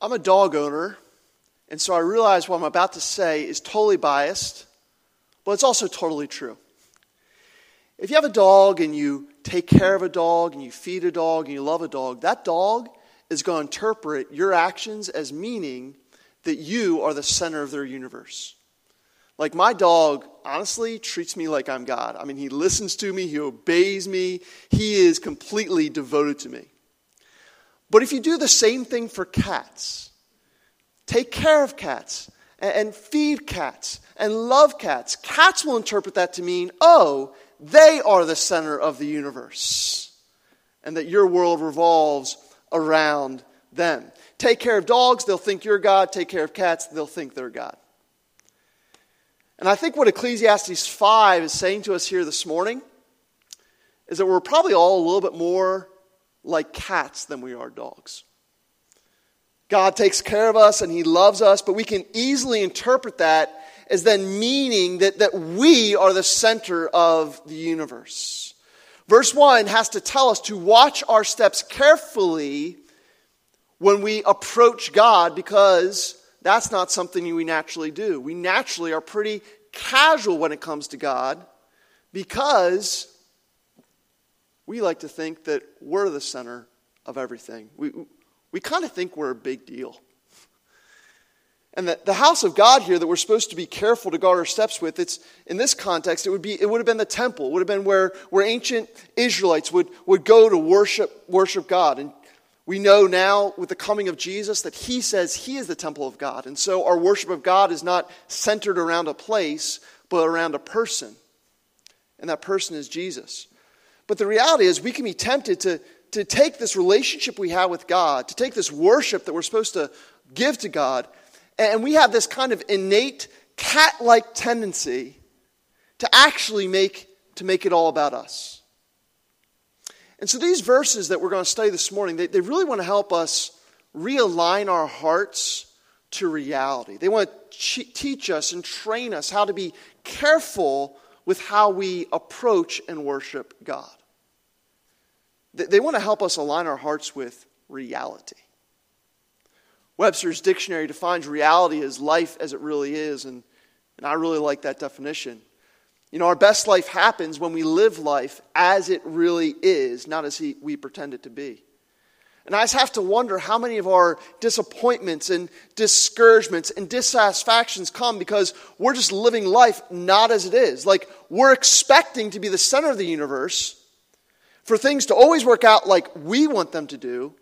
I'm a dog owner, and so I realize what I'm about to say is totally biased, but it's also totally true. If you have a dog and you take care of a dog and you feed a dog and you love a dog, that dog is going to interpret your actions as meaning that you are the center of their universe. Like my dog, honestly, treats me like I'm God. I mean, he listens to me, he obeys me, he is completely devoted to me. But if you do the same thing for cats, take care of cats and feed cats and love cats, cats will interpret that to mean, oh, they are the center of the universe and that your world revolves around them. Take care of dogs, they'll think you're God. Take care of cats, they'll think they're God. And I think what Ecclesiastes 5 is saying to us here this morning is that we're probably all a little bit more like cats than we are dogs. God takes care of us and He loves us, but we can easily interpret that as then meaning that, that we are the center of the universe. Verse 1 has to tell us to watch our steps carefully when we approach God because that's not something we naturally do. We naturally are pretty casual when it comes to God because we like to think that we're the center of everything. We, we kind of think we're a big deal. And that the house of God here that we're supposed to be careful to guard our steps with, it's in this context, it would be it would have been the temple. It would have been where, where ancient Israelites would, would go to worship worship God. And we know now with the coming of Jesus that he says he is the temple of God. And so our worship of God is not centered around a place, but around a person. And that person is Jesus. But the reality is, we can be tempted to, to take this relationship we have with God, to take this worship that we're supposed to give to God, and we have this kind of innate cat like tendency to actually make, to make it all about us. And so these verses that we're going to study this morning, they, they really want to help us realign our hearts to reality. They want to teach us and train us how to be careful with how we approach and worship God. They, want to help us align our hearts with reality. Webster's dictionary defines reality as life as it really is, and, and I really like that definition. You know, our best life happens when we live life as it really is, not as he, we pretend it to be. And I just have to wonder how many of our disappointments and discouragements and dissatisfactions come because we're just living life not as it is. Like we're expecting to be the center of the universe, for things to always work out like we want them to do,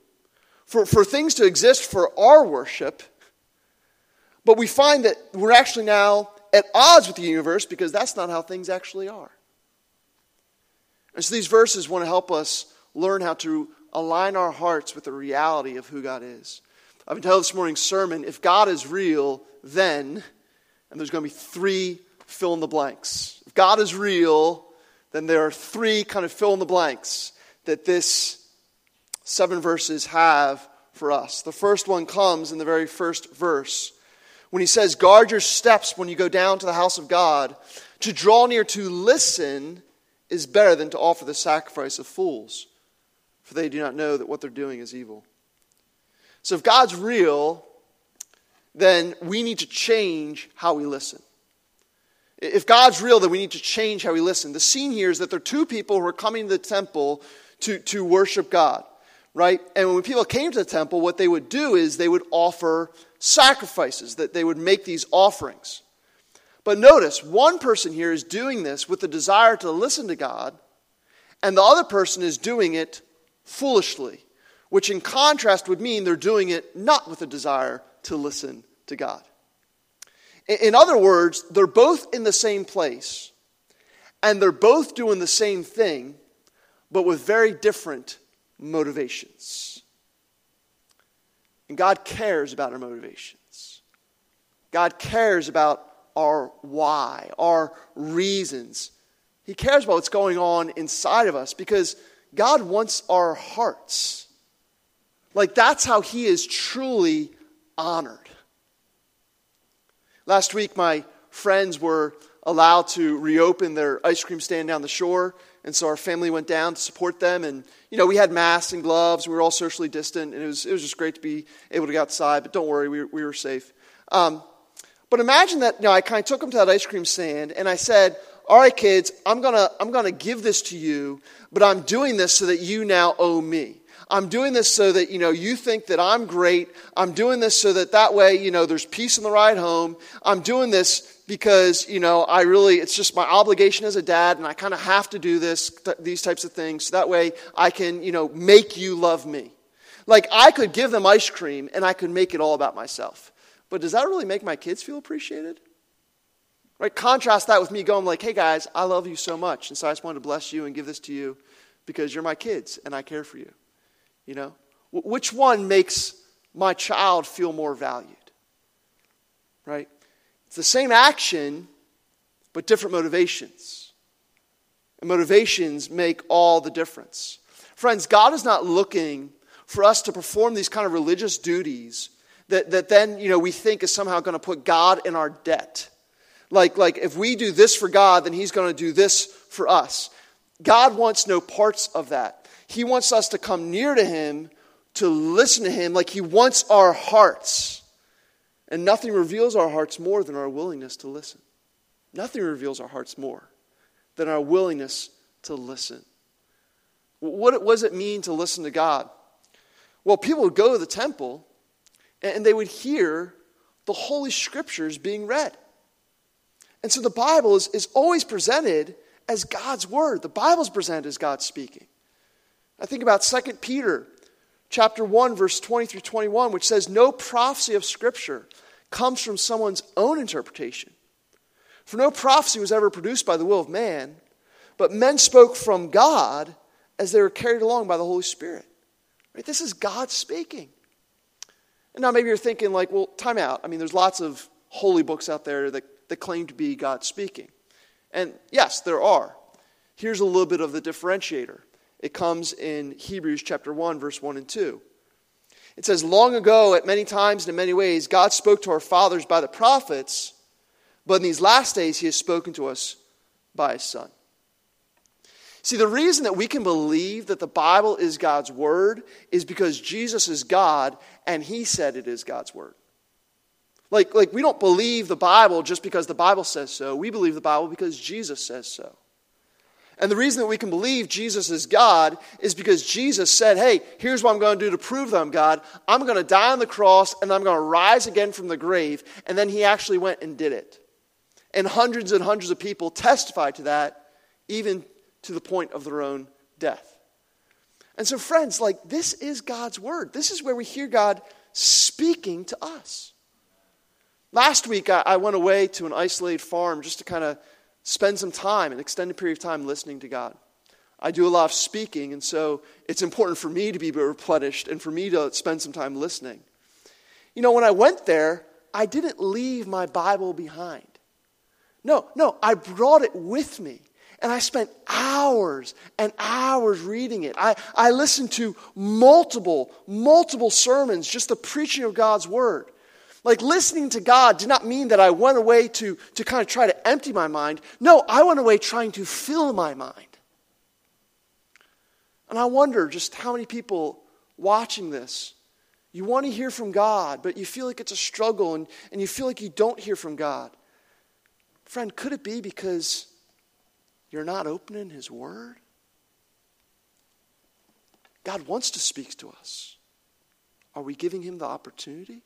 for, for things to exist for our worship. But we find that we're actually now at odds with the universe because that's not how things actually are. And so these verses want to help us learn how to align our hearts with the reality of who God is. I've been telling this morning's sermon if God is real, then, and there's going to be three fill in the blanks. If God is real, then there are three kind of fill in the blanks that this seven verses have for us. The first one comes in the very first verse when he says, Guard your steps when you go down to the house of God. To draw near to listen is better than to offer the sacrifice of fools, for they do not know that what they're doing is evil. So if God's real, then we need to change how we listen. If God's real, then we need to change how we listen. The scene here is that there are two people who are coming to the temple to, to worship God, right? And when people came to the temple, what they would do is they would offer sacrifices, that they would make these offerings. But notice, one person here is doing this with the desire to listen to God, and the other person is doing it foolishly, which in contrast would mean they're doing it not with a desire to listen to God. In other words, they're both in the same place, and they're both doing the same thing, but with very different motivations. And God cares about our motivations. God cares about our why, our reasons. He cares about what's going on inside of us because God wants our hearts. Like that's how He is truly honored. Last week, my friends were allowed to reopen their ice cream stand down the shore, and so our family went down to support them. And you know, we had masks and gloves. We were all socially distant, and it was, it was just great to be able to go outside. But don't worry, we, we were safe. Um, but imagine that, you know, I kind of took them to that ice cream stand, and I said, all right, kids, I'm going to I'm going to give this to you, but I'm doing this so that you now owe me. I'm doing this so that, you know, you think that I'm great. I'm doing this so that that way, you know, there's peace in the ride home. I'm doing this because, you know, I really, it's just my obligation as a dad and I kind of have to do this, th- these types of things. So that way I can, you know, make you love me. Like I could give them ice cream and I could make it all about myself. But does that really make my kids feel appreciated? Right? Contrast that with me going like, hey guys, I love you so much. And so I just wanted to bless you and give this to you because you're my kids and I care for you. You know? Which one makes my child feel more valued? Right? It's the same action, but different motivations. And motivations make all the difference. Friends, God is not looking for us to perform these kind of religious duties that, that then, you know, we think is somehow going to put God in our debt. Like, like if we do this for God, then He's going to do this for us. God wants no parts of that. He wants us to come near to Him, to listen to Him, like He wants our hearts. And nothing reveals our hearts more than our willingness to listen. Nothing reveals our hearts more than our willingness to listen. What, does it mean to listen to God? Well, people would go to the temple and they would hear the Holy Scriptures being read. And so the Bible is, is always presented as God's Word. The Bible is presented as God speaking. I think about 2 Peter chapter 1 verse 20 through 21 which says no prophecy of scripture comes from someone's own interpretation. For no prophecy was ever produced by the will of man, but men spoke from God as they were carried along by the Holy Spirit. Right? This is God speaking. And now maybe you're thinking like, well, time out. I mean, there's lots of holy books out there that, that claim to be God speaking. And yes, there are. Here's a little bit of the differentiator. It comes in Hebrews chapter 1, verse 1 and 2. It says, Long ago, at many times and in many ways, God spoke to our fathers by the prophets, but in these last days, He has spoken to us by His Son. See, the reason that we can believe that the Bible is God's Word is because Jesus is God and He said it is God's Word. Like, like we don't believe the Bible just because the Bible says so. We believe the Bible because Jesus says so. And the reason that we can believe Jesus is God is because Jesus said, Hey, here's what I'm going to do to prove that I'm God. I'm going to die on the cross and I'm going to rise again from the grave. And then he actually went and did it. And hundreds and hundreds of people testified to that, even to the point of their own death. And so, friends, like this is God's word. This is where we hear God speaking to us. Last week, I, I went away to an isolated farm just to kind of spend some time, an extended period of time, listening to God. I do a lot of speaking, and so it's important for me to be replenished and for me to spend some time listening. You know, when I went there, I didn't leave my Bible behind. No, no, I brought it with me. And I spent hours and hours reading it. I, I listened to multiple, multiple sermons, just the preaching of God's word. Like listening to God did not mean that I went away to, to kind of try to empty my mind. No, I went away trying to fill my mind. And I wonder just how many people watching this, you want to hear from God, but you feel like it's a struggle and, and you feel like you don't hear from God. Friend, could it be because you're not opening His Word? God wants to speak to us. Are we giving Him the opportunity?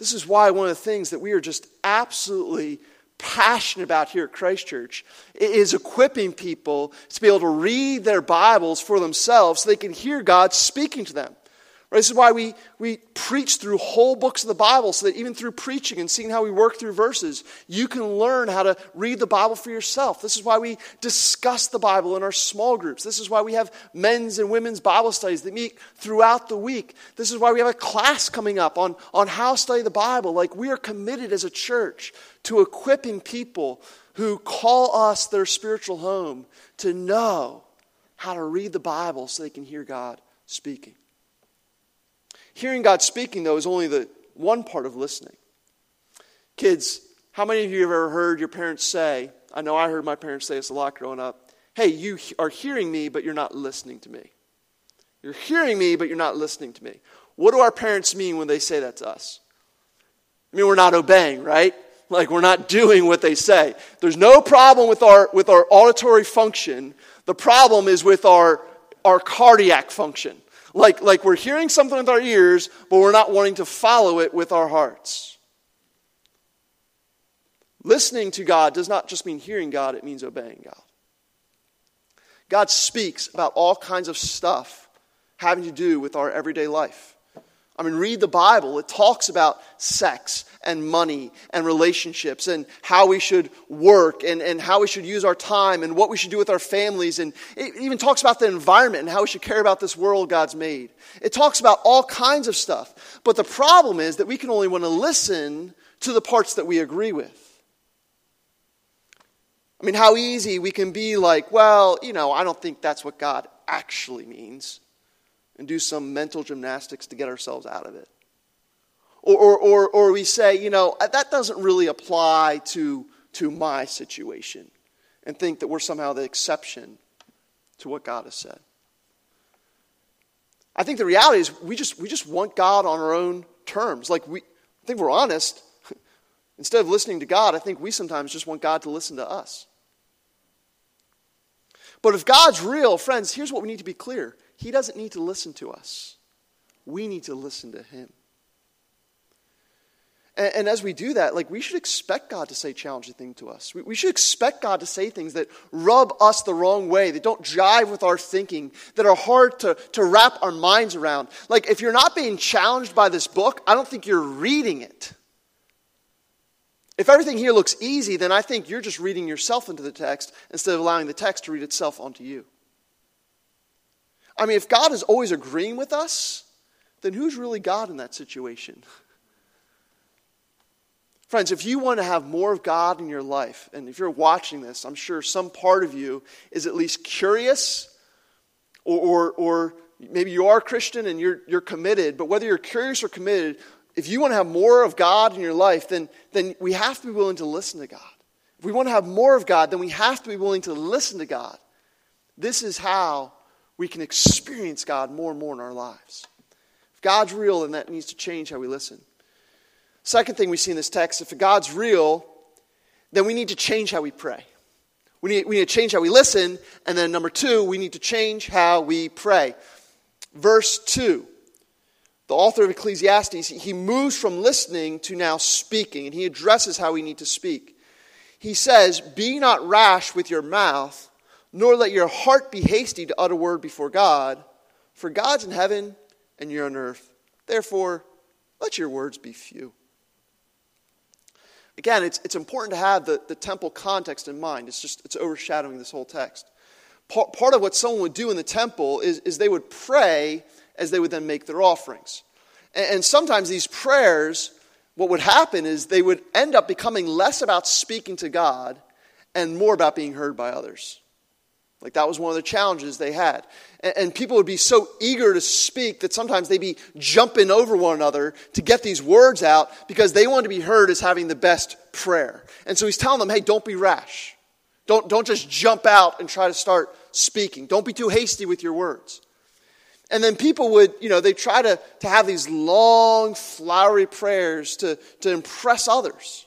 This is why one of the things that we are just absolutely passionate about here at Christ Church is equipping people to be able to read their Bibles for themselves so they can hear God speaking to them. Right? This is why we, we preach through whole books of the Bible, so that even through preaching and seeing how we work through verses, you can learn how to read the Bible for yourself. This is why we discuss the Bible in our small groups. This is why we have men's and women's Bible studies that meet throughout the week. This is why we have a class coming up on, on how to study the Bible. Like, we are committed as a church to equipping people who call us their spiritual home to know how to read the Bible so they can hear God speaking. Hearing God speaking, though, is only the one part of listening. Kids, how many of you have ever heard your parents say, I know I heard my parents say this a lot growing up, Hey, you are hearing me, but you're not listening to me. You're hearing me, but you're not listening to me. What do our parents mean when they say that to us? I mean, we're not obeying, right? Like we're not doing what they say. There's no problem with our, with our auditory function. The problem is with our, our cardiac function. Like, like we're hearing something with our ears, but we're not wanting to follow it with our hearts. Listening to God does not just mean hearing God, it means obeying God. God speaks about all kinds of stuff having to do with our everyday life. I mean, read the Bible. It talks about sex and money and relationships and how we should work and, and how we should use our time and what we should do with our families. And it even talks about the environment and how we should care about this world God's made. It talks about all kinds of stuff. But the problem is that we can only want to listen to the parts that we agree with. I mean, how easy we can be like, well, you know, I don't think that's what God actually means, and do some mental gymnastics to get ourselves out of it. Or, or, or, or we say, you know, uh, that doesn't really apply to, to my situation, and think that we're somehow the exception to what God has said. I think the reality is we just, we just want God on our own terms. Like, we, I think we're honest. Instead of listening to God, I think we sometimes just want God to listen to us. But if God's real, friends, here's what we need to be clear He doesn't need to listen to us, we need to listen to Him. And, and as we do that, like we should expect God to say challenging things to us. We, we should expect God to say things that rub us the wrong way, that don't jive with our thinking, that are hard to, to wrap our minds around. Like if you're not being challenged by this book, I don't think you're reading it. If everything here looks easy, then I think you're just reading yourself into the text instead of allowing the text to read itself onto you. I mean, if God is always agreeing with us, then who's really God in that situation? Friends, if you want to have more of God in your life, and if you're watching this, I'm sure some part of you is at least curious, or, or, or maybe you are a Christian and you're, you're committed, but whether you're curious or committed, if you want to have more of God in your life, then, then we have to be willing to listen to God. If we want to have more of God, then we have to be willing to listen to God. This is how we can experience God more and more in our lives. If God's real, then that needs to change how we listen. Second thing we see in this text if God's real, then we need to change how we pray. We need, we need to change how we listen. And then, number two, we need to change how we pray. Verse 2 the author of Ecclesiastes, he moves from listening to now speaking, and he addresses how we need to speak. He says, Be not rash with your mouth, nor let your heart be hasty to utter word before God, for God's in heaven and you're on earth. Therefore, let your words be few. Again, it's, it's important to have the, the temple context in mind. It's just it's overshadowing this whole text. Part, part of what someone would do in the temple is, is they would pray as they would then make their offerings. And sometimes these prayers, what would happen is they would end up becoming less about speaking to God and more about being heard by others. Like that was one of the challenges they had. And people would be so eager to speak that sometimes they'd be jumping over one another to get these words out because they wanted to be heard as having the best prayer. And so he's telling them, hey, don't be rash. Don't, don't just jump out and try to start speaking. Don't be too hasty with your words. And then people would, you know, they try to, to have these long, flowery prayers to, to impress others.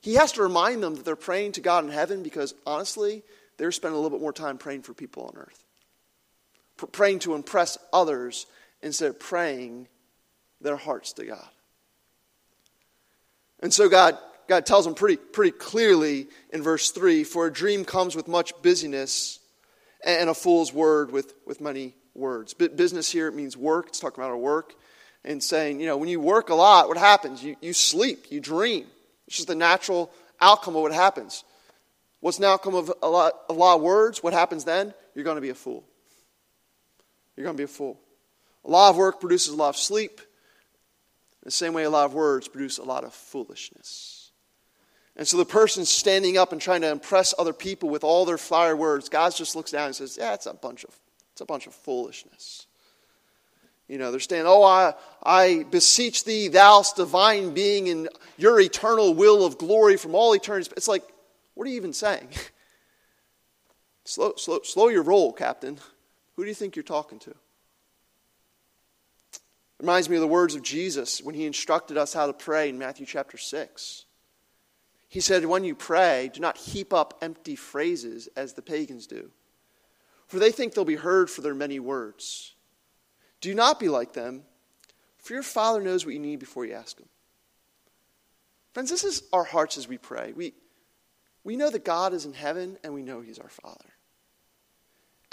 He has to remind them that they're praying to God in heaven because honestly, they're spending a little bit more time praying for people on earth. praying to impress others instead of praying their hearts to God. And so God, God tells them pretty, pretty clearly in verse 3 For a dream comes with much busyness and a fool's word with, with many words. Business here, it means work. It's talking about our work. And saying, you know, when you work a lot, what happens? You, you sleep, you dream. It's just the natural outcome of what happens. What's the outcome of a lot, a lot of words? What happens then? You're going to be a fool. You're going to be a fool. A lot of work produces a lot of sleep. The same way a lot of words produce a lot of foolishness. And so the person standing up and trying to impress other people with all their flowery words, God just looks down and says, Yeah, it's a bunch of it's a bunch of foolishness. You know, they're saying, Oh, I, I beseech thee, thou divine being, in your eternal will of glory from all eternity. It's like, what are you even saying? Slow, slow, slow your roll, Captain. Who do you think you're talking to? Reminds me of the words of Jesus when he instructed us how to pray in Matthew chapter 6. He said, When you pray, do not heap up empty phrases as the pagans do, for they think they'll be heard for their many words. Do not be like them, for your Father knows what you need before you ask Him. Friends, this is our hearts as we pray. We, we know that God is in heaven and we know He's our Father.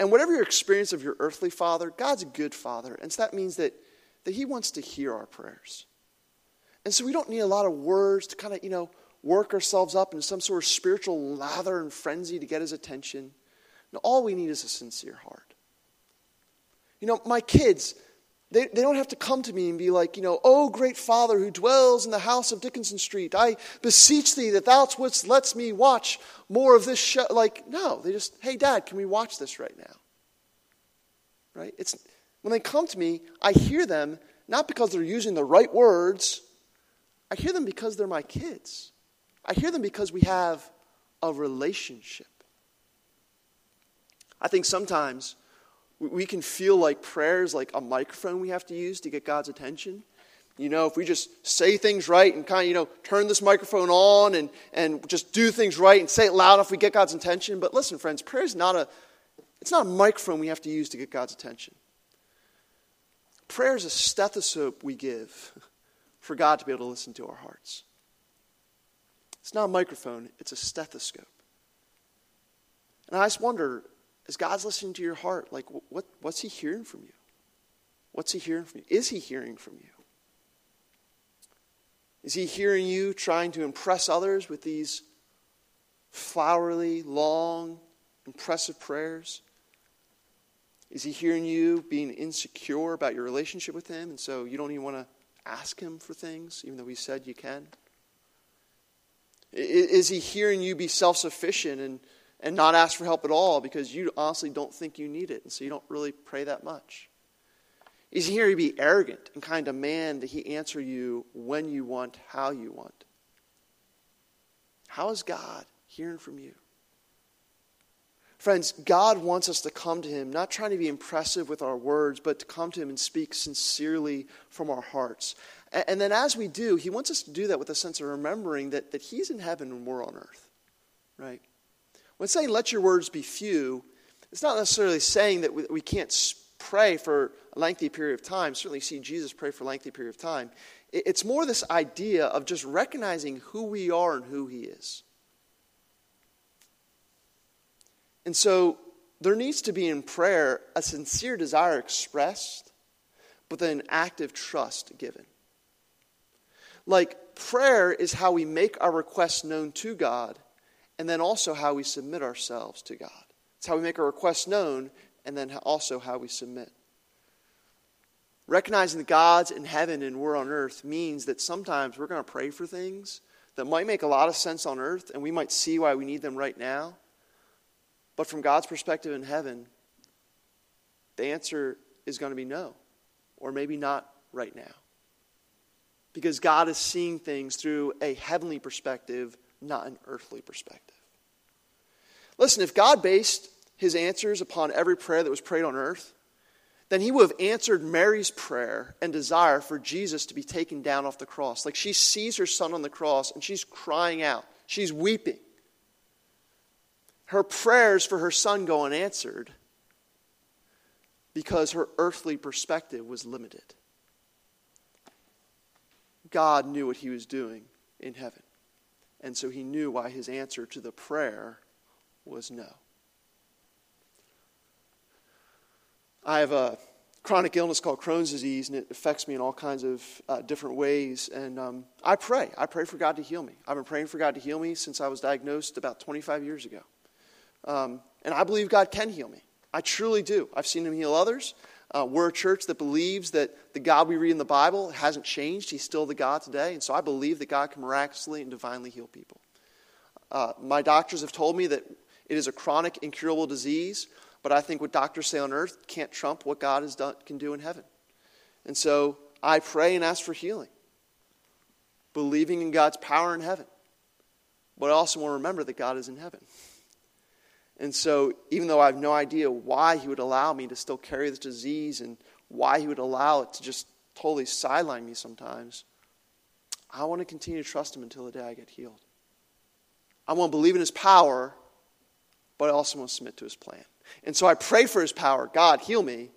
And whatever your experience of your earthly father, God's a good father. And so that means that, that He wants to hear our prayers. And so we don't need a lot of words to kind of, you know, work ourselves up in some sort of spiritual lather and frenzy to get His attention. No, all we need is a sincere heart. You know, my kids, they, they don't have to come to me and be like, you know, oh, great Father who dwells in the house of Dickinson Street, I beseech thee that thou wouldst lets me watch more of this show. Like, no, they just, hey, Dad, can we watch this right now? Right? It's when they come to me, I hear them not because they're using the right words. I hear them because they're my kids. I hear them because we have a relationship. I think sometimes we can feel like prayer is like a microphone we have to use to get God's attention. You know, if we just say things right and kind of, you know, turn this microphone on and, and just do things right and say it loud enough, we get God's attention. But listen, friends, prayer is not a, it's not a microphone we have to use to get God's attention. Prayer is a stethoscope we give for God to be able to listen to our hearts. It's not a microphone, it's a stethoscope. And I just wonder as God's listening to your heart, like what, what's He hearing from you? What's He hearing from you? Is He hearing from you? Is He hearing you trying to impress others with these flowery, long, impressive prayers? Is He hearing you being insecure about your relationship with Him, and so you don't even want to ask Him for things, even though He said you can? Is He hearing you be self sufficient and and not ask for help at all because you honestly don't think you need it, and so you don't really pray that much? Is he here to be arrogant and kind of demand that he answer you when you want, how you want? How is God hearing from you? Friends, God wants us to come to Him, not trying to be impressive with our words, but to come to Him and speak sincerely from our hearts. And then as we do, He wants us to do that with a sense of remembering that, that He's in heaven and we're on earth, right? When saying let your words be few, it's not necessarily saying that we, we can't pray for a lengthy period of time. Certainly see Jesus pray for a lengthy period of time. It's more this idea of just recognizing who we are and who He is. And so there needs to be in prayer a sincere desire expressed, but then an active trust given. Like prayer is how we make our requests known to God and then also how we submit ourselves to God. It's how we make our requests known, and then also how we submit. Recognizing that God's in heaven and we're on earth means that sometimes we're going to pray for things that might make a lot of sense on earth, and we might see why we need them right now. But from God's perspective in heaven, the answer is going to be no, or maybe not right now. Because God is seeing things through a heavenly perspective not an earthly perspective. Listen, if God based his answers upon every prayer that was prayed on earth, then he would have answered Mary's prayer and desire for Jesus to be taken down off the cross. Like she sees her son on the cross and she's crying out, she's weeping. Her prayers for her son go unanswered because her earthly perspective was limited. God knew what he was doing in heaven. And so he knew why his answer to the prayer was no. I have a chronic illness called Crohn's disease, and it affects me in all kinds of uh, different ways. And um, I pray. I pray for God to heal me. I've been praying for God to heal me since I was diagnosed about 25 years ago. Um, and I believe God can heal me. I truly do. I've seen Him heal others. Uh, we're a church that believes that the God we read in the Bible hasn't changed. He's still the God today. And so I believe that God can miraculously and divinely heal people. Uh, my doctors have told me that it is a chronic, incurable disease, but I think what doctors say on earth can't trump what God has done, can do in heaven. And so I pray and ask for healing, believing in God's power in heaven. But I also want to remember that God is in heaven. And so, even though I have no idea why he would allow me to still carry this disease and why he would allow it to just totally sideline me sometimes, I want to continue to trust him until the day I get healed. I want to believe in his power, but I also want to submit to his plan. And so I pray for his power God, heal me.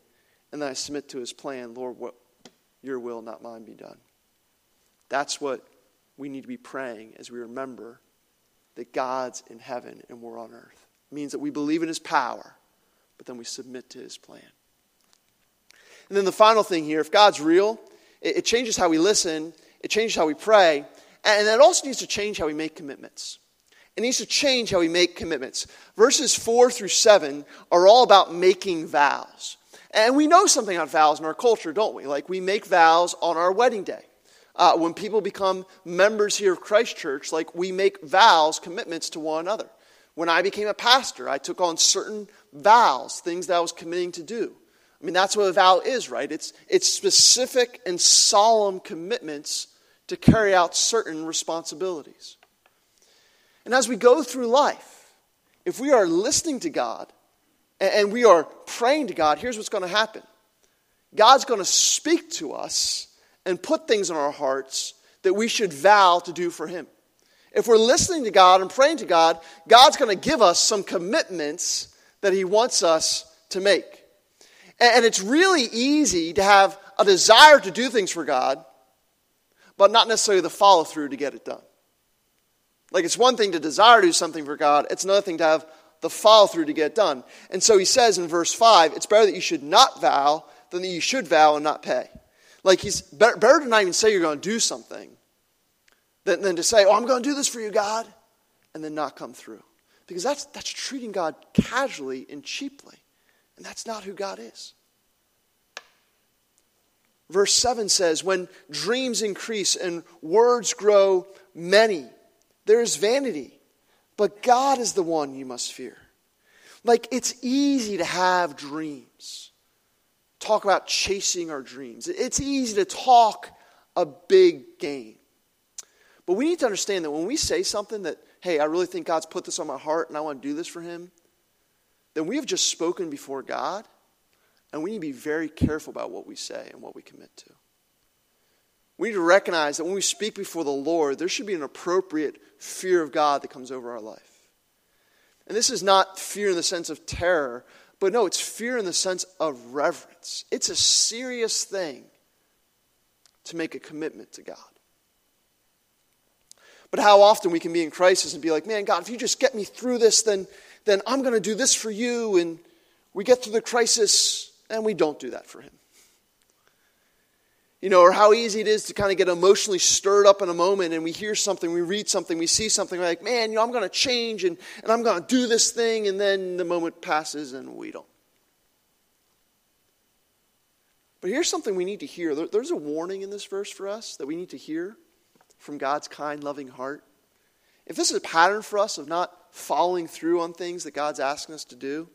And then I submit to his plan Lord, what, your will, not mine, be done. That's what we need to be praying as we remember that God's in heaven and we're on earth. Means that we believe in his power, but then we submit to his plan. And then the final thing here if God's real, it, it changes how we listen, it changes how we pray, and it also needs to change how we make commitments. It needs to change how we make commitments. Verses 4 through 7 are all about making vows. And we know something about vows in our culture, don't we? Like we make vows on our wedding day. Uh, when people become members here of Christ Church, like we make vows, commitments to one another. When I became a pastor, I took on certain vows, things that I was committing to do. I mean, that's what a vow is, right? It's, it's specific and solemn commitments to carry out certain responsibilities. And as we go through life, if we are listening to God and we are praying to God, here's what's going to happen God's going to speak to us and put things in our hearts that we should vow to do for Him. If we're listening to God and praying to God, God's going to give us some commitments that He wants us to make. And it's really easy to have a desire to do things for God, but not necessarily the follow through to get it done. Like it's one thing to desire to do something for God, it's another thing to have the follow through to get it done. And so he says in verse 5 it's better that you should not vow than that you should vow and not pay. Like he's better, better to not even say you're going to do something than, than to say, oh, I'm going to do this for you, God, and then not come through. Because that's, that's treating God casually and cheaply. And that's not who God is. Verse 7 says, When dreams increase and words grow many, there is vanity, but God is the one you must fear. Like, it's easy to have dreams, talk about chasing our dreams. It's easy to talk a big game. But we need to understand that when we say something that, hey, I really think God's put this on my heart and I want to do this for Him, then we have just spoken before God, and we need to be very careful about what we say and what we commit to. We need to recognize that when we speak before the Lord, there should be an appropriate fear of God that comes over our life. And this is not fear in the sense of terror, but no, it's fear in the sense of reverence. It's a serious thing to make a commitment to God. But how often we can be in crisis and be like, man, God, if you just get me through this, then, then I'm going to do this for you. And we get through the crisis and we don't do that for Him. You know, or how easy it is to kind of get emotionally stirred up in a moment and we hear something, we read something, we see something, we're like, man, you know, I'm going to change and, and I'm going to do this thing, and then the moment passes and we don't. But here's something we need to hear. There's a warning in this verse for us that we need to hear from God's kind, loving heart. If this is a pattern for us of not following through on things that God's asking us to do,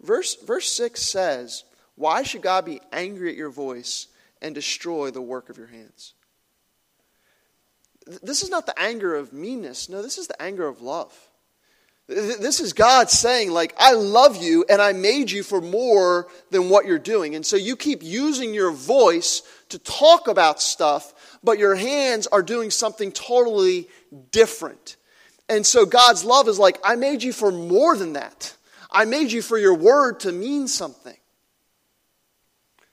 verse, verse 6 says, Why should God be angry at your voice? and destroy the work of your hands. This is not the anger of meanness. No, this is the anger of love. This is God saying, like, I love you and I made you for more than what you're doing. And so you keep using your voice to talk about stuff, but your hands are doing something totally different. And so God's love is like, I made you for more than that. I made you for your word to mean something.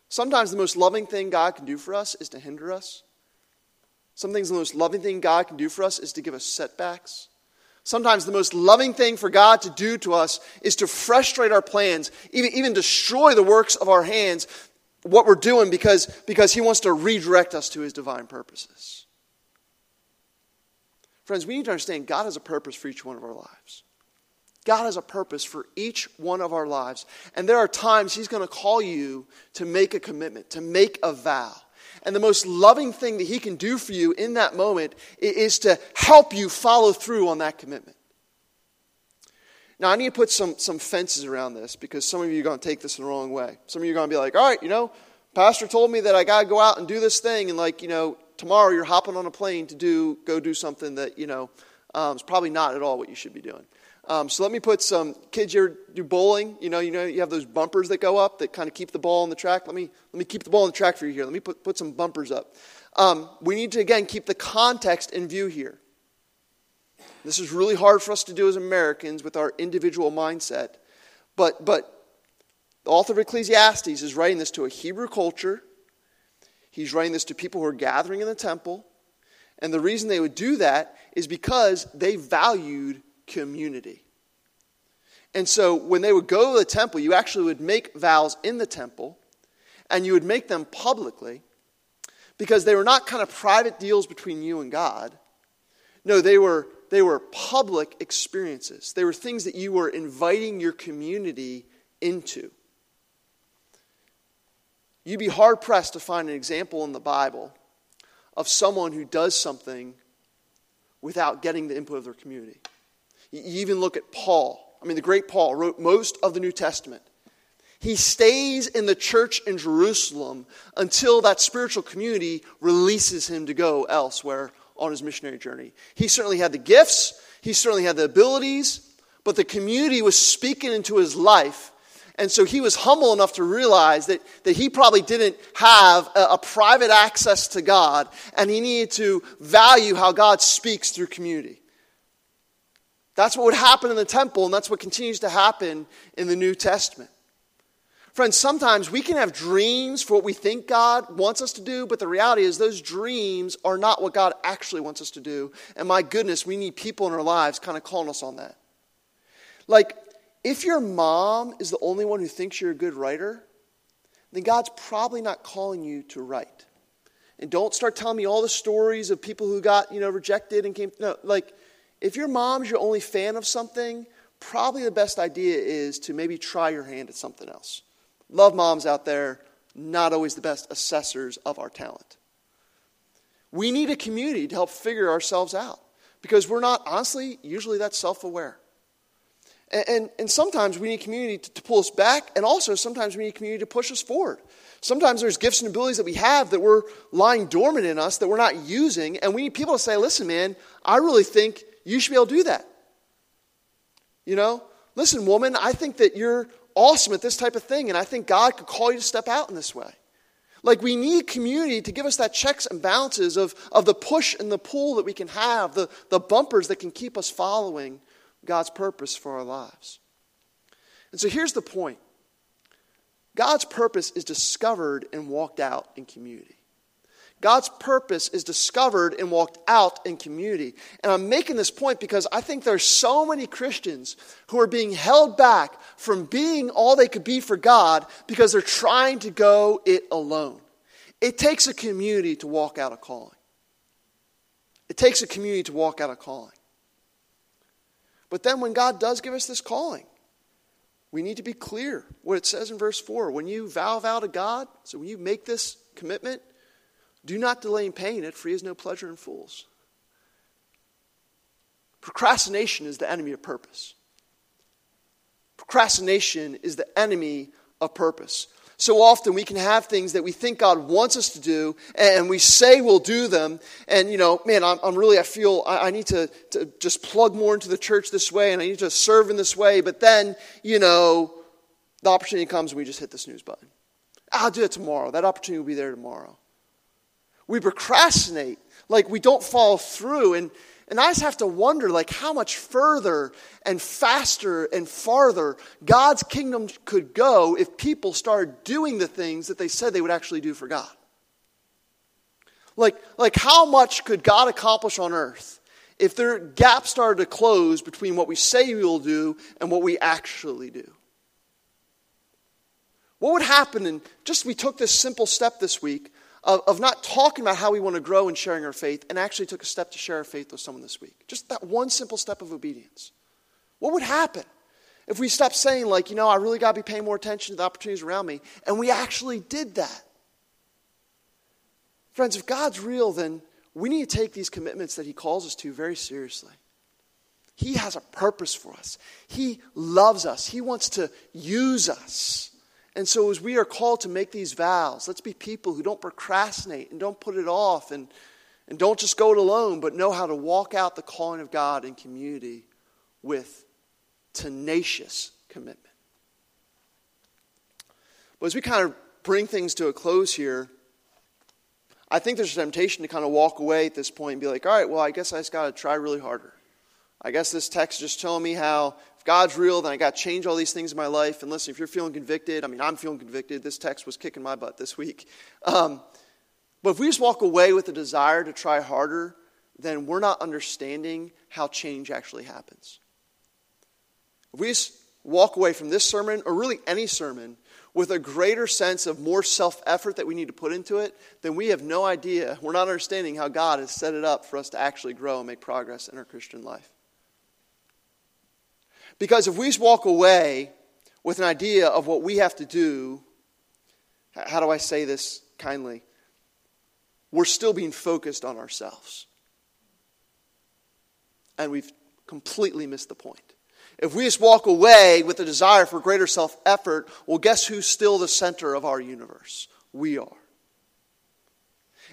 Sometimes the most loving thing God can do for us is to hinder us. Sometimes the most loving thing God can do for us is to give us setbacks. Sometimes the most loving thing for God to do to us is to frustrate our plans, even, even destroy the works of our hands, what we're doing, because, because He wants to redirect us to His divine purposes. Friends, we need to understand God has a purpose for each one of our lives. God has a purpose for each one of our lives. And there are times He's going to call you to make a commitment, to make a vow. And the most loving thing that He can do for you in that moment is to help you follow through on that commitment. Now, I need to put some, some fences around this because some of you are going to take this the wrong way. Some of you are going to be like, all right, you know, Pastor told me that I got to go out and do this thing, and like, you know, tomorrow you're hopping on a plane to do, go do something that, you know, um, is probably not at all what you should be doing. Um, so let me put some kids here do bowling. You know, you know, you have those bumpers that go up that kind of keep the ball on the track. Let me let me keep the ball on the track for you here. Let me put put some bumpers up. Um, we need to again keep the context in view here. This is really hard for us to do as Americans with our individual mindset, but but the author of Ecclesiastes is writing this to a Hebrew culture. He's writing this to people who are gathering in the temple. And the reason they would do that is because they valued community. And so when they would go to the temple, you actually would make vows in the temple, and you would make them publicly because they were not kind of private deals between you and God. No, they were, they were public experiences. They were things that you were inviting your community into. You'd be hard pressed to find an example in the Bible of someone who does something without getting the input of their community. You even look at Paul. I mean, the great Paul wrote most of the New Testament. He stays in the church in Jerusalem until that spiritual community releases him to go elsewhere on his missionary journey. He certainly had the gifts, he certainly had the abilities, but the community was speaking into his life and so he was humble enough to realize that, that he probably didn't have a, a, private access to God, and he needed to value how God speaks through community. That's what would happen in the temple, and that's what continues to happen in the New Testament. Friends, sometimes we can have dreams for what we think God wants us to do, but the reality is those dreams are not what God actually wants us to do. And my goodness, we need people in our lives kind of calling us on that. Like, if your mom is the only one who thinks you're a good writer, then God's probably not calling you to write. And don't start telling me all the stories of people who got, you know, rejected and came. No, like, if your mom's your only fan of something, probably the best idea is to maybe try your hand at something else. Love moms out there, not always the best assessors of our talent. We need a community to help figure ourselves out because we're not, honestly, usually that self aware. And, and, and, sometimes we need community to, to pull us back, and also sometimes we need community to push us forward. Sometimes there's gifts and abilities that we have that we're lying dormant in us that we're not using, and we need people to say, listen, man, I really think you should be able to do that. You know? Listen, woman, I think that you're awesome at this type of thing, and I think God could call you to step out in this way. Like, we need community to give us that checks and balances of, of the push and the pull that we can have, the, the bumpers that can keep us following God's purpose for our lives. And so here's the point God's purpose is discovered and walked out in community. God's purpose is discovered and walked out in community. And I'm making this point because I think there are so many Christians who are being held back from being all they could be for God because they're trying to go it alone. It takes a community to walk out a calling. It takes a community to walk out a calling. But then when God does give us this calling, we need to be clear what it says in verse 4. When you vow vow to God, so when you make this commitment, do not delay in paying it, for he has no pleasure in fools. Procrastination is the enemy of purpose. Procrastination is the enemy of purpose. So often we can have things that we think God wants us to do, and we say we'll do them. And, you know, man, I'm, I'm really, I feel I, I need to, to just plug more into the church this way, and I need to serve in this way. But then, you know, the opportunity comes and we just hit the snooze button. I'll do it tomorrow. That opportunity will be there tomorrow. We procrastinate, like we don't follow through. And, and I just have to wonder, like, how much further and faster and farther God's kingdom could go if people started doing the things that they said they would actually do for God. Like, like how much could God accomplish on earth if their gap started to close between what we say we will do and what we actually do? What would happen, and just we took this simple step this week of, of not talking about how we want to grow and sharing our faith and actually took a step to share our faith with someone this week. Just that one simple step of obedience. What would happen if we stopped saying, like, you know, I really got to be paying more attention to the opportunities around me, and we actually did that? Friends, if God's real, then we need to take these commitments that He calls us to very seriously. He has a purpose for us. He loves us. He wants to use us. And so, as we are called to make these vows, let's be people who don't procrastinate and don't put it off and, and don't just go it alone, but know how to walk out the calling of God in community with tenacious commitment. But as we kind of bring things to a close here, I think there's a temptation to kind of walk away at this point and be like, all right, well, I guess I just got to try really harder. I guess this text is just telling me how God's real, then I got to change all these things in my life. And listen, if you're feeling convicted, I mean, I'm feeling convicted. This text was kicking my butt this week. Um, but if we just walk away with a desire to try harder, then we're not understanding how change actually happens. If we just walk away from this sermon, or really any sermon, with a greater sense of more self effort that we need to put into it, then we have no idea. We're not understanding how God has set it up for us to actually grow and make progress in our Christian life. Because if we just walk away with an idea of what we have to do, how do I say this kindly? We're still being focused on ourselves. And we've completely missed the point. If we just walk away with a desire for greater self effort, well, guess who's still the center of our universe? We are.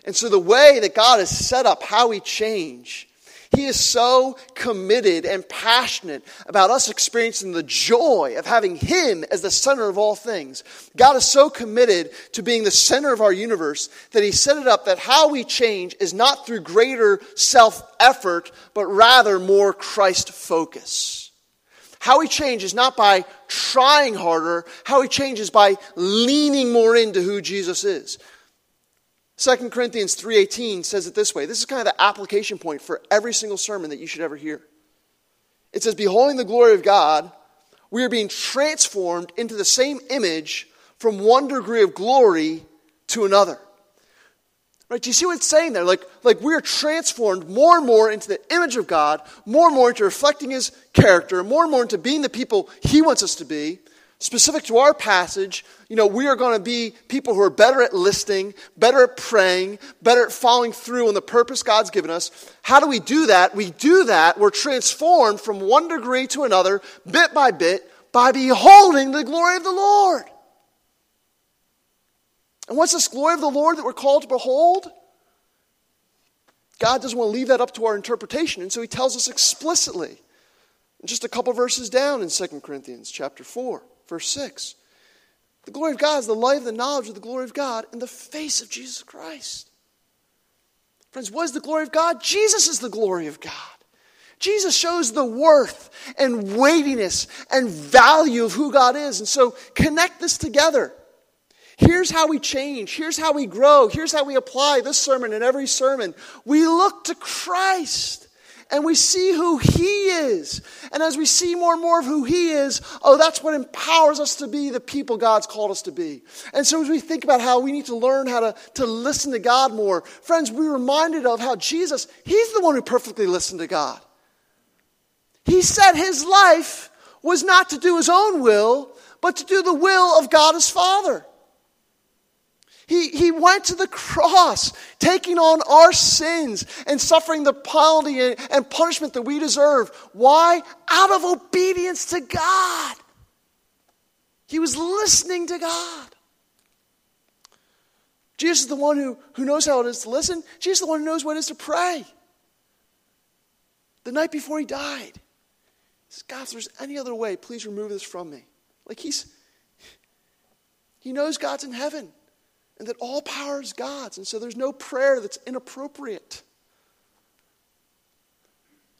And so, the way that God has set up how we change, He is so committed and passionate about us experiencing the joy of having Him as the center of all things. God is so committed to being the center of our universe that He set it up that how we change is not through greater self effort, but rather more Christ focus. How we change is not by trying harder, how we change is by leaning more into who Jesus is. 2 Corinthians 3:18 says it this way. This is kind of the application point for every single sermon that you should ever hear. It says beholding the glory of God, we are being transformed into the same image from one degree of glory to another. Right? Do you see what it's saying there? Like, like we're transformed more and more into the image of God, more and more into reflecting His character, more and more into being the people He wants us to be. Specific to our passage, you know, we are going to be people who are better at listening, better at praying, better at following through on the purpose God's given us. How do we do that? We do that. We're transformed from one degree to another, bit by bit, by beholding the glory of the Lord. And what's this glory of the Lord that we're called to behold? God doesn't want to leave that up to our interpretation, and so he tells us explicitly. Just a couple verses down in 2 Corinthians chapter 4, verse 6. The glory of God is the light of the knowledge of the glory of God in the face of Jesus Christ. Friends, what is the glory of God? Jesus is the glory of God. Jesus shows the worth and weightiness and value of who God is. And so connect this together. Here's how we change. Here's how we grow. Here's how we apply this sermon and every sermon. We look to Christ and we see who He is. And as we see more and more of who He is, oh, that's what empowers us to be the people God's called us to be. And so as we think about how we need to learn how to, to listen to God more, friends, we're reminded of how Jesus, He's the one who perfectly listened to God. He said His life was not to do His own will, but to do the will of God His Father. He, he went to the cross, taking on our sins and suffering the penalty and, punishment that we deserve. Why? Out of obedience to God. He was listening to God. Jesus is the one who, who knows how it is to listen. Jesus is the one who knows what it is to pray. The night before he died, he says, God, if there's any other way, please remove this from me. Like he's, he knows God's in heaven and that all power is God's. And so there's no prayer that's inappropriate.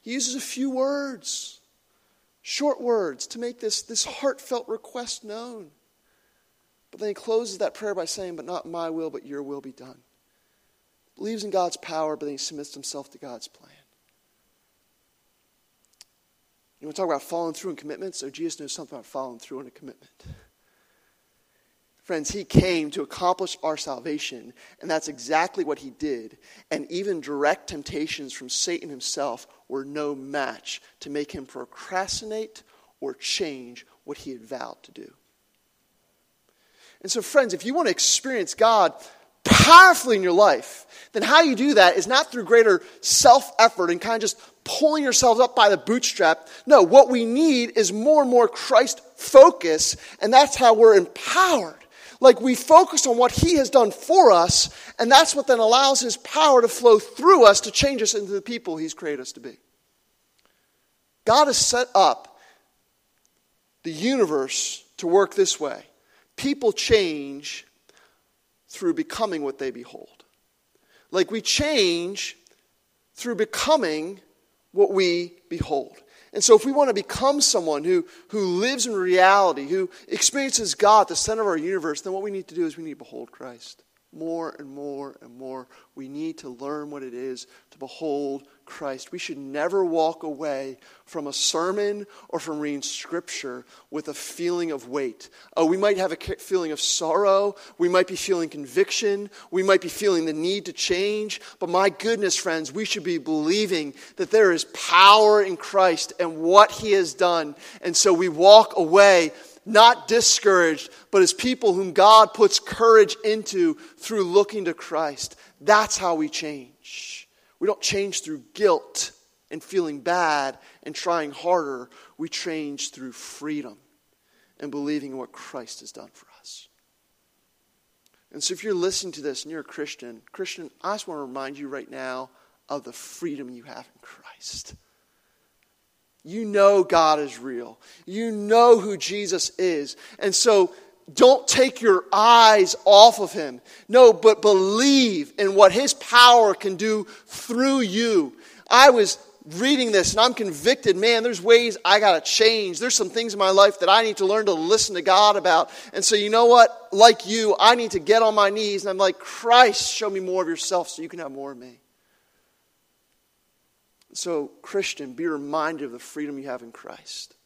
He uses a few words, short words, to make this, this heartfelt request known. But then he closes that prayer by saying, But not my will, but your will be done. Believes in God's power, but then he submits himself to God's plan. You want to talk about following through and commitment? So Jesus knows something about following through on a commitment. Friends, he came to accomplish our salvation, and that's exactly what he did. And even direct temptations from Satan himself were no match to make him procrastinate or change what he had vowed to do. And so, friends, if you want to experience God powerfully in your life, then how you do that is not through greater self effort and kind of just pulling yourselves up by the bootstrap. No, what we need is more and more Christ focus, and that's how we're empowered like we focus on what He has done for us, and that's what then allows His power to flow through us to change us into the people He's created us to be. God has set up the universe to work this way people change through becoming what they behold. Like we change through becoming what we behold. And so, if we want to become someone who, who lives in reality, who experiences God, the center of our universe, then what we need to do is we need to behold Christ more and more and more. We need to learn what it is to behold Christ. We should never walk away from a sermon or from reading Scripture with a feeling of weight. Oh, we might have a feeling of sorrow. We might be feeling conviction. We might be feeling the need to change. But my goodness, friends, we should be believing that there is power in Christ and what He has done. And so we walk away not discouraged, but as people whom God puts courage into through looking to Christ. That's how we change. We don't change through guilt and feeling bad and trying harder. We change through freedom and believing in what Christ has done for us. And so, if you're listening to this and you're a Christian, Christian, I just want to remind you right now of the freedom you have in Christ. You know God is real. You know who Jesus is. And so don't take your eyes off of him. No, but believe in what his power can do through you. I was reading this and I'm convicted, man, there's ways I got to change. There's some things in my life that I need to learn to listen to God about. And so, you know what? Like you, I need to get on my knees and I'm like, Christ, show me more of yourself so you can have more of me. So, Christian, be reminded of the freedom you have in Christ.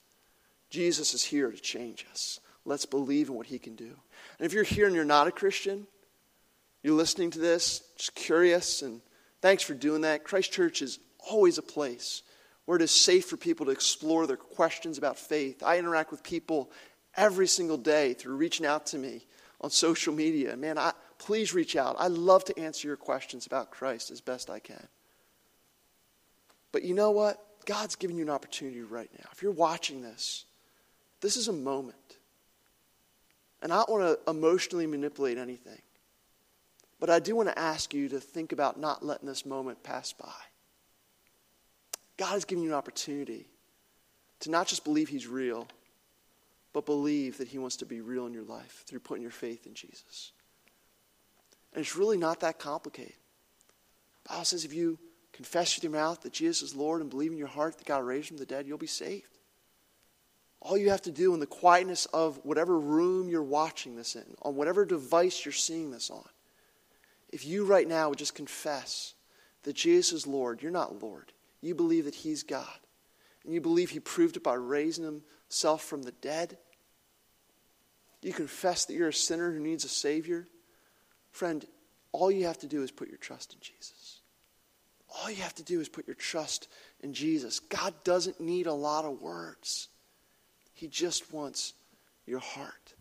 Jesus is here to change us. Let's believe in what he can do. And if you're here and you're not a Christian, you're listening to this, just curious, and thanks for doing that. Christ Church is always a place where it is safe for people to explore their questions about faith. I interact with people every single day through reaching out to me on social media. Man, I, please reach out. I love to answer your questions about Christ as best I can. But you know what? God's giving you an opportunity right now. If you're watching this, this is a moment. And I don't want to emotionally manipulate anything. But I do want to ask you to think about not letting this moment pass by. God is giving you an opportunity to not just believe He's real, but believe that He wants to be real in your life through putting your faith in Jesus. And it's really not that complicated. The Bible says if you confess with your mouth that Jesus is Lord and believe in your heart that God raised him from the dead, you'll be saved. All you have to do in the quietness of whatever room you're watching this in, on whatever device you're seeing this on, if you right now would just confess that Jesus is Lord, you're not Lord. You believe that He's God. And you believe He proved it by raising Himself from the dead. You confess that you're a sinner who needs a Savior. Friend, all you have to do is put your trust in Jesus. All you have to do is put your trust in Jesus. God doesn't need a lot of words, He just wants your heart.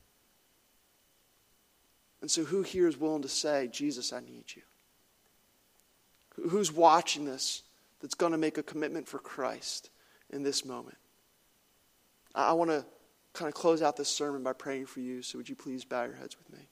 And so, who here is willing to say, Jesus, I need you? Who's watching this that's going to make a commitment for Christ in this moment? I want to kind of close out this sermon by praying for you, so would you please bow your heads with me?